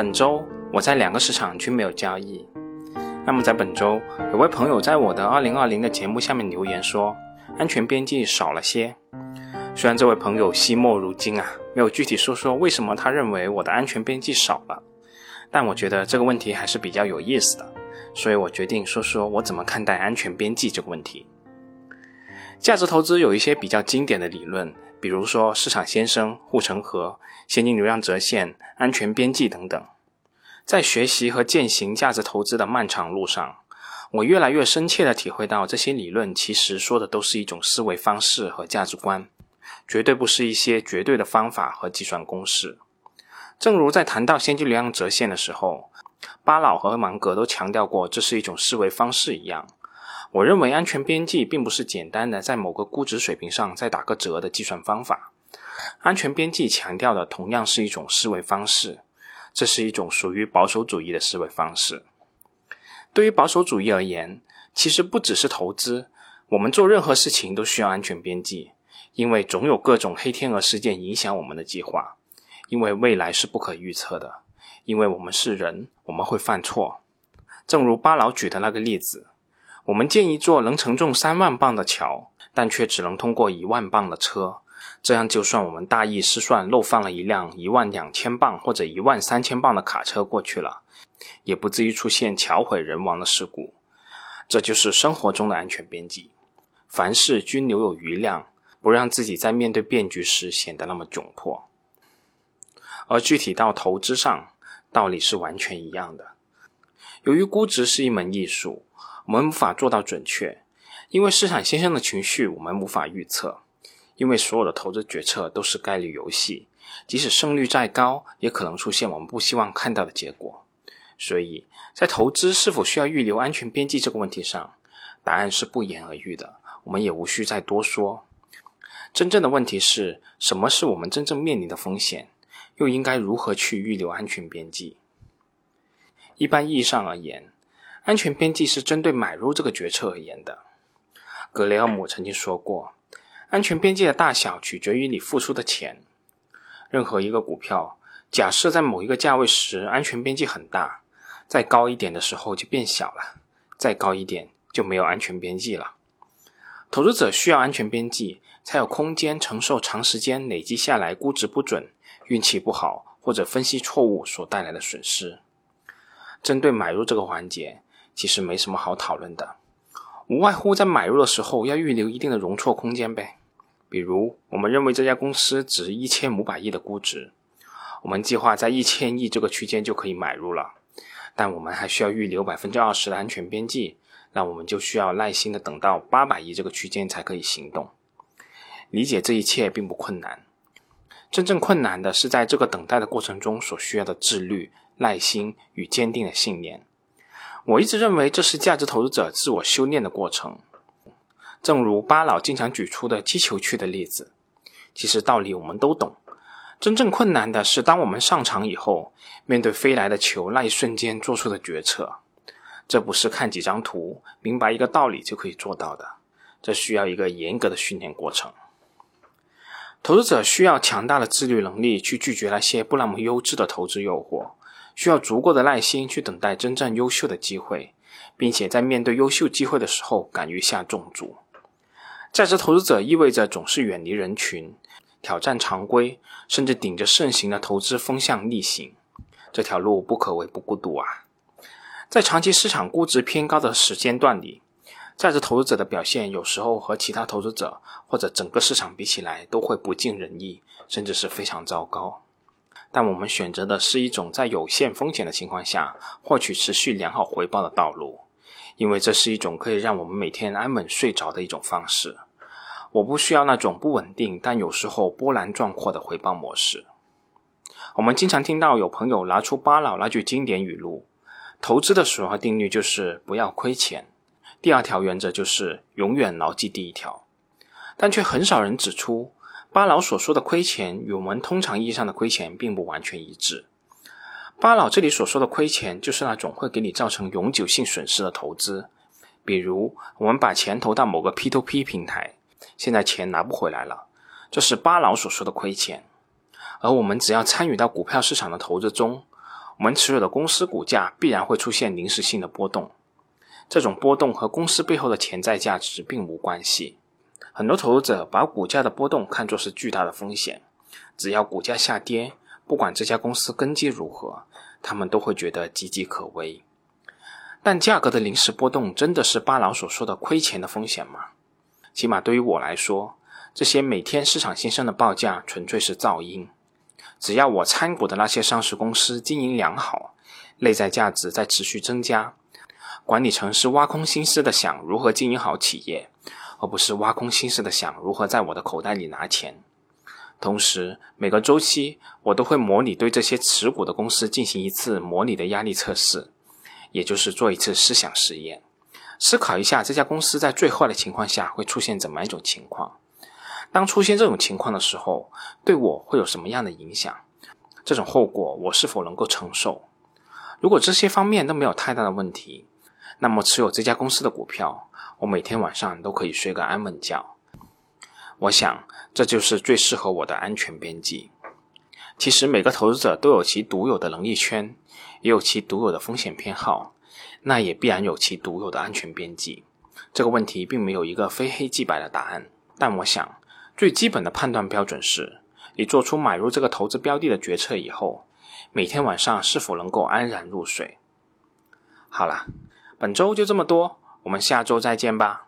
本周我在两个市场均没有交易。那么在本周，有位朋友在我的二零二零的节目下面留言说，安全边际少了些。虽然这位朋友惜墨如金啊，没有具体说说为什么他认为我的安全边际少了，但我觉得这个问题还是比较有意思的，所以我决定说说我怎么看待安全边际这个问题。价值投资有一些比较经典的理论，比如说市场先生、护城河、现金流量折现、安全边际等等。在学习和践行价值投资的漫长路上，我越来越深切地体会到，这些理论其实说的都是一种思维方式和价值观。绝对不是一些绝对的方法和计算公式。正如在谈到现金流量折现的时候，巴老和芒格都强调过这是一种思维方式一样。我认为安全边际并不是简单的在某个估值水平上再打个折的计算方法。安全边际强调的同样是一种思维方式，这是一种属于保守主义的思维方式。对于保守主义而言，其实不只是投资，我们做任何事情都需要安全边际。因为总有各种黑天鹅事件影响我们的计划，因为未来是不可预测的，因为我们是人，我们会犯错。正如巴老举的那个例子，我们建一座能承重三万磅的桥，但却只能通过一万磅的车。这样，就算我们大意失算漏放了一辆一万两千磅或者一万三千磅的卡车过去了，也不至于出现桥毁人亡的事故。这就是生活中的安全边际，凡事均留有余量。不让自己在面对变局时显得那么窘迫，而具体到投资上，道理是完全一样的。由于估值是一门艺术，我们无法做到准确，因为市场先生的情绪我们无法预测，因为所有的投资决策都是概率游戏，即使胜率再高，也可能出现我们不希望看到的结果。所以在投资是否需要预留安全边际这个问题上，答案是不言而喻的，我们也无需再多说。真正的问题是什么是我们真正面临的风险，又应该如何去预留安全边际？一般意义上而言，安全边际是针对买入这个决策而言的。格雷厄姆曾经说过，安全边际的大小取决于你付出的钱。任何一个股票，假设在某一个价位时安全边际很大，再高一点的时候就变小了，再高一点就没有安全边际了。投资者需要安全边际，才有空间承受长时间累积下来估值不准、运气不好或者分析错误所带来的损失。针对买入这个环节，其实没什么好讨论的，无外乎在买入的时候要预留一定的容错空间呗。比如，我们认为这家公司值一千五百亿的估值，我们计划在一千亿这个区间就可以买入了，但我们还需要预留百分之二十的安全边际。那我们就需要耐心的等到八百亿这个区间才可以行动。理解这一切并不困难，真正困难的是在这个等待的过程中所需要的自律、耐心与坚定的信念。我一直认为这是价值投资者自我修炼的过程。正如巴老经常举出的击球区的例子，其实道理我们都懂。真正困难的是当我们上场以后，面对飞来的球那一瞬间做出的决策。这不是看几张图明白一个道理就可以做到的，这需要一个严格的训练过程。投资者需要强大的自律能力去拒绝那些不那么优质的投资诱惑，需要足够的耐心去等待真正优秀的机会，并且在面对优秀机会的时候敢于下重注。价值投资者意味着总是远离人群，挑战常规，甚至顶着盛行的投资风向逆行。这条路不可谓不孤独啊！在长期市场估值偏高的时间段里，价值投资者的表现有时候和其他投资者或者整个市场比起来都会不尽人意，甚至是非常糟糕。但我们选择的是一种在有限风险的情况下获取持续良好回报的道路，因为这是一种可以让我们每天安稳睡着的一种方式。我不需要那种不稳定但有时候波澜壮阔的回报模式。我们经常听到有朋友拿出巴老那句经典语录。投资的首要定律就是不要亏钱，第二条原则就是永远牢记第一条，但却很少人指出，巴老所说的亏钱与我们通常意义上的亏钱并不完全一致。巴老这里所说的亏钱，就是那种会给你造成永久性损失的投资，比如我们把钱投到某个 P2P 平台，现在钱拿不回来了，这是巴老所说的亏钱，而我们只要参与到股票市场的投资中。我们持有的公司股价必然会出现临时性的波动。这种波动和公司背后的潜在价值并无关系。很多投资者把股价的波动看作是巨大的风险，只要股价下跌，不管这家公司根基如何，他们都会觉得岌岌可危。但价格的临时波动真的是巴老所说的亏钱的风险吗？起码对于我来说，这些每天市场新生的报价纯粹是噪音。只要我参股的那些上市公司经营良好，内在价值在持续增加，管理层是挖空心思的想如何经营好企业，而不是挖空心思的想如何在我的口袋里拿钱。同时，每个周期我都会模拟对这些持股的公司进行一次模拟的压力测试。也就是做一次思想实验，思考一下这家公司在最坏的情况下会出现怎么一种情况。当出现这种情况的时候，对我会有什么样的影响？这种后果我是否能够承受？如果这些方面都没有太大的问题，那么持有这家公司的股票，我每天晚上都可以睡个安稳觉。我想，这就是最适合我的安全边际。其实每个投资者都有其独有的能力圈。也有其独有的风险偏好，那也必然有其独有的安全边际。这个问题并没有一个非黑即白的答案，但我想最基本的判断标准是：你做出买入这个投资标的的决策以后，每天晚上是否能够安然入睡。好了，本周就这么多，我们下周再见吧。